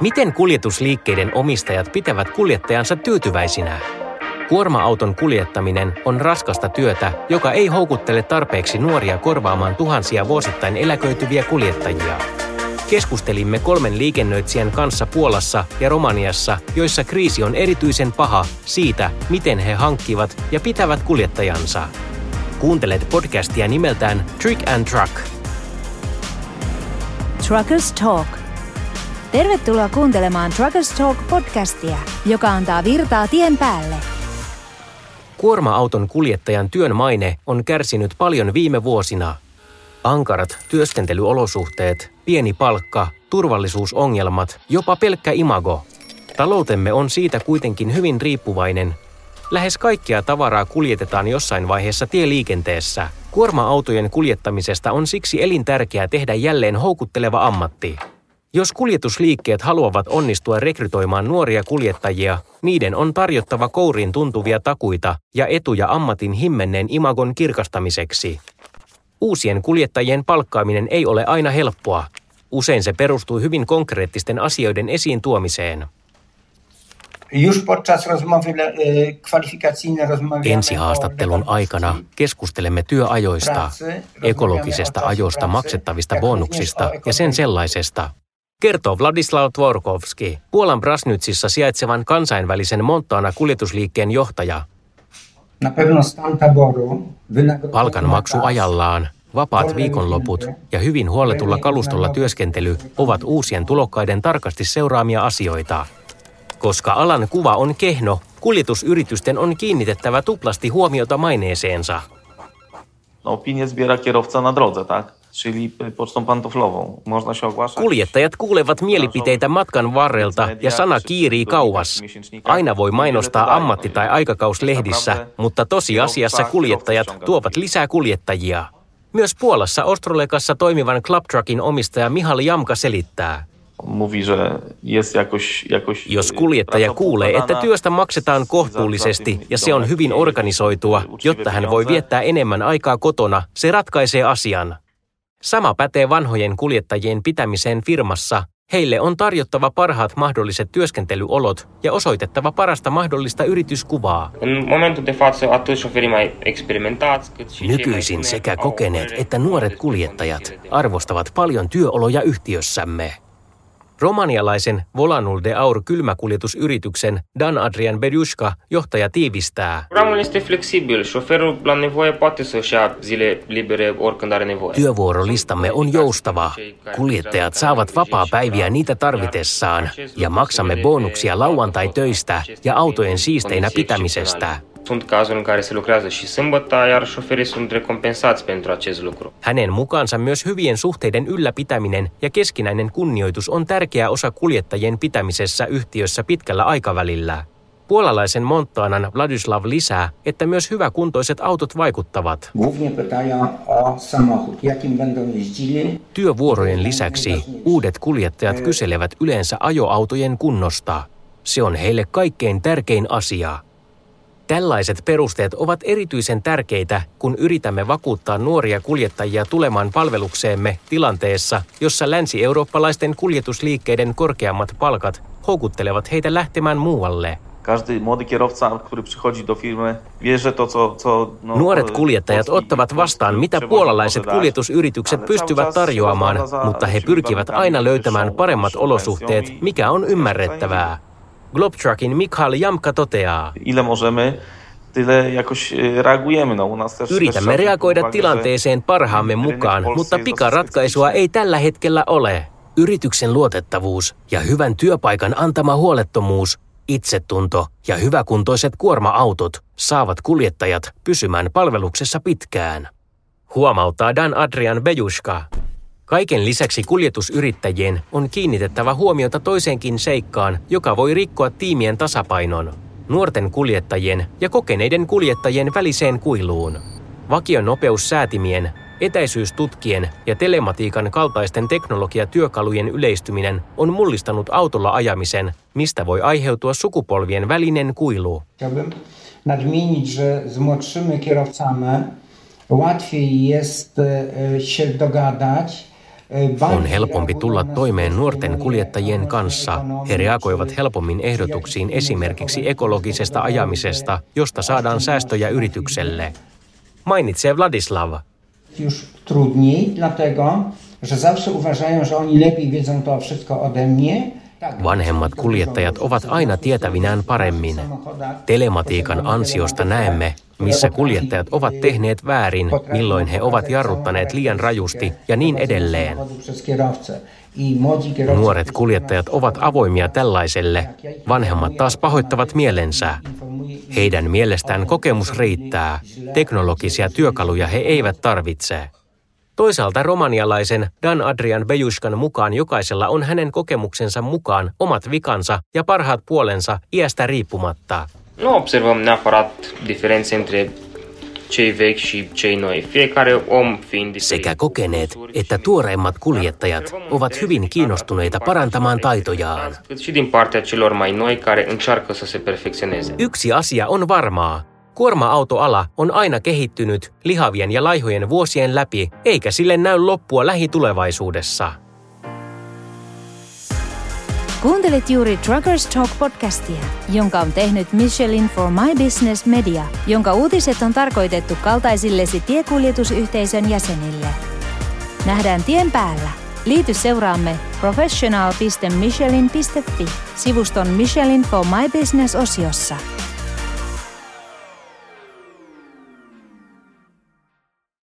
Miten kuljetusliikkeiden omistajat pitävät kuljettajansa tyytyväisinä? Kuorma-auton kuljettaminen on raskasta työtä, joka ei houkuttele tarpeeksi nuoria korvaamaan tuhansia vuosittain eläköityviä kuljettajia. Keskustelimme kolmen liikennöitsijän kanssa Puolassa ja Romaniassa, joissa kriisi on erityisen paha siitä, miten he hankkivat ja pitävät kuljettajansa. Kuuntelet podcastia nimeltään Trick and Truck. Truckers Talk. Tervetuloa kuuntelemaan Truckers Talk podcastia, joka antaa virtaa tien päälle. Kuorma-auton kuljettajan työn maine on kärsinyt paljon viime vuosina. Ankarat työskentelyolosuhteet, pieni palkka, turvallisuusongelmat, jopa pelkkä imago. Taloutemme on siitä kuitenkin hyvin riippuvainen. Lähes kaikkea tavaraa kuljetetaan jossain vaiheessa tieliikenteessä. Kuorma-autojen kuljettamisesta on siksi elintärkeää tehdä jälleen houkutteleva ammatti. Jos kuljetusliikkeet haluavat onnistua rekrytoimaan nuoria kuljettajia, niiden on tarjottava kouriin tuntuvia takuita ja etuja ammatin himmenneen imagon kirkastamiseksi. Uusien kuljettajien palkkaaminen ei ole aina helppoa. Usein se perustuu hyvin konkreettisten asioiden esiin tuomiseen. Ensihaastattelun aikana keskustelemme työajoista, ekologisesta ajosta maksettavista bonuksista ja sen sellaisesta, kertoo Vladislav Tvorkovski, Puolan Brasnytsissa sijaitsevan kansainvälisen Montana kuljetusliikkeen johtaja. Palkan maksu ajallaan, vapaat viikonloput ja hyvin huolletulla kalustolla työskentely ovat uusien tulokkaiden tarkasti seuraamia asioita. Koska alan kuva on kehno, kuljetusyritysten on kiinnitettävä tuplasti huomiota maineeseensa. No, opinię zbiera kierowca na drodze, tak? Czyli pocztą pantoflową. Można się ogłaszać. Kuljettajat kuulevat mielipiteitä matkan varrelta ja sana kiirii kauas. Aina voi mainostaa ammatti- tai aikakauslehdissä, mutta tosiasiassa kuljettajat tuovat lisää kuljettajia. Myös Puolassa Ostrolekassa toimivan Club Truckin omistaja Mihal Jamka selittää. Jos kuljettaja kuulee, että työstä maksetaan kohtuullisesti ja se on hyvin organisoitua, jotta hän voi viettää enemmän aikaa kotona, se ratkaisee asian. Sama pätee vanhojen kuljettajien pitämiseen firmassa. Heille on tarjottava parhaat mahdolliset työskentelyolot ja osoitettava parasta mahdollista yrityskuvaa. Nykyisin sekä kokeneet että nuoret kuljettajat arvostavat paljon työoloja yhtiössämme. Romanialaisen Volanul de Aur kylmäkuljetusyrityksen Dan Adrian Berjuska johtaja tiivistää. Työvuorolistamme on joustava. Kuljettajat saavat vapaa-päiviä niitä tarvitessaan ja maksamme bonuksia lauantai-töistä ja autojen siisteinä pitämisestä. Sunt cazuri în care se lucrează și sâmbătă, iar șoferii sunt recompensați pentru acest lucru. Hänen mukaansa myös hyvien suhteiden ylläpitäminen ja keskinäinen kunnioitus on tärkeä osa kuljettajien pitämisessä yhtiössä pitkällä aikavälillä. Puolalaisen Montanan Vladislav lisää, että myös hyväkuntoiset autot vaikuttavat. Työvuorojen lisäksi uudet kuljettajat kyselevät yleensä ajoautojen kunnosta. Se on heille kaikkein tärkein asia. Tällaiset perusteet ovat erityisen tärkeitä, kun yritämme vakuuttaa nuoria kuljettajia tulemaan palvelukseemme tilanteessa, jossa länsi-eurooppalaisten kuljetusliikkeiden korkeammat palkat houkuttelevat heitä lähtemään muualle. Nuoret kuljettajat ottavat vastaan, mitä puolalaiset kuljetusyritykset pystyvät tarjoamaan, mutta he pyrkivät aina löytämään paremmat olosuhteet, mikä on ymmärrettävää. Globtruckin Mikael Jamka toteaa. Ile możemy, tyle jakoś e, reagujemy. No, u nas też Yritämme reagoida tilanteeseen parhaamme mukaan, mutta pikaratkaisua ei tällä hetkellä ole. Yrityksen luotettavuus ja hyvän työpaikan antama huolettomuus, itsetunto ja hyväkuntoiset kuorma-autot saavat kuljettajat pysymään palveluksessa pitkään. Huomauttaa Dan Adrian Bejuska, Kaiken lisäksi kuljetusyrittäjien on kiinnitettävä huomiota toiseenkin seikkaan, joka voi rikkoa tiimien tasapainon. Nuorten kuljettajien ja kokeneiden kuljettajien väliseen kuiluun. Vakionopeussäätimien, etäisyystutkien ja telematiikan kaltaisten teknologiatyökalujen yleistyminen on mullistanut autolla ajamisen, mistä voi aiheutua sukupolvien välinen kuilu. nadmienić, z młodszymi kierowcami łatwiej jest e, się dogadać, On helpompi tulla toimeen nuorten kuljettajien kanssa. He reagoivat helpommin ehdotuksiin esimerkiksi ekologisesta ajamisesta, josta saadaan säästöjä yritykselle. Mainitsee Vladislav. Już trudniej, dlatego, że zawsze uważają, że oni lepiej wiedzą to wszystko ode mnie. Vanhemmat kuljettajat ovat aina tietävinään paremmin. Telematiikan ansiosta näemme, missä kuljettajat ovat tehneet väärin, milloin he ovat jarruttaneet liian rajusti ja niin edelleen. Nuoret kuljettajat ovat avoimia tällaiselle, vanhemmat taas pahoittavat mielensä. Heidän mielestään kokemus riittää, teknologisia työkaluja he eivät tarvitse. Toisaalta romanialaisen Dan Adrian Bejuskan mukaan jokaisella on hänen kokemuksensa mukaan omat vikansa ja parhaat puolensa iästä riippumatta. Nu observăm neapărat diferențe între cei vechi și cei noi. Fiecare om fiind Sekä kokeneet että tuoreimmat kuljettajat ovat hyvin kiinnostuneita parantamaan taitojaan. Yksi asia on varmaa. Kuorma-autoala on aina kehittynyt lihavien ja laihojen vuosien läpi, eikä sille näy loppua lähitulevaisuudessa. Kuuntelit juuri Truckers Talk podcastia, jonka on tehnyt Michelin for My Business Media, jonka uutiset on tarkoitettu kaltaisillesi tiekuljetusyhteisön jäsenille. Nähdään tien päällä. Liity seuraamme professional.michelin.fi sivuston Michelin for My Business osiossa.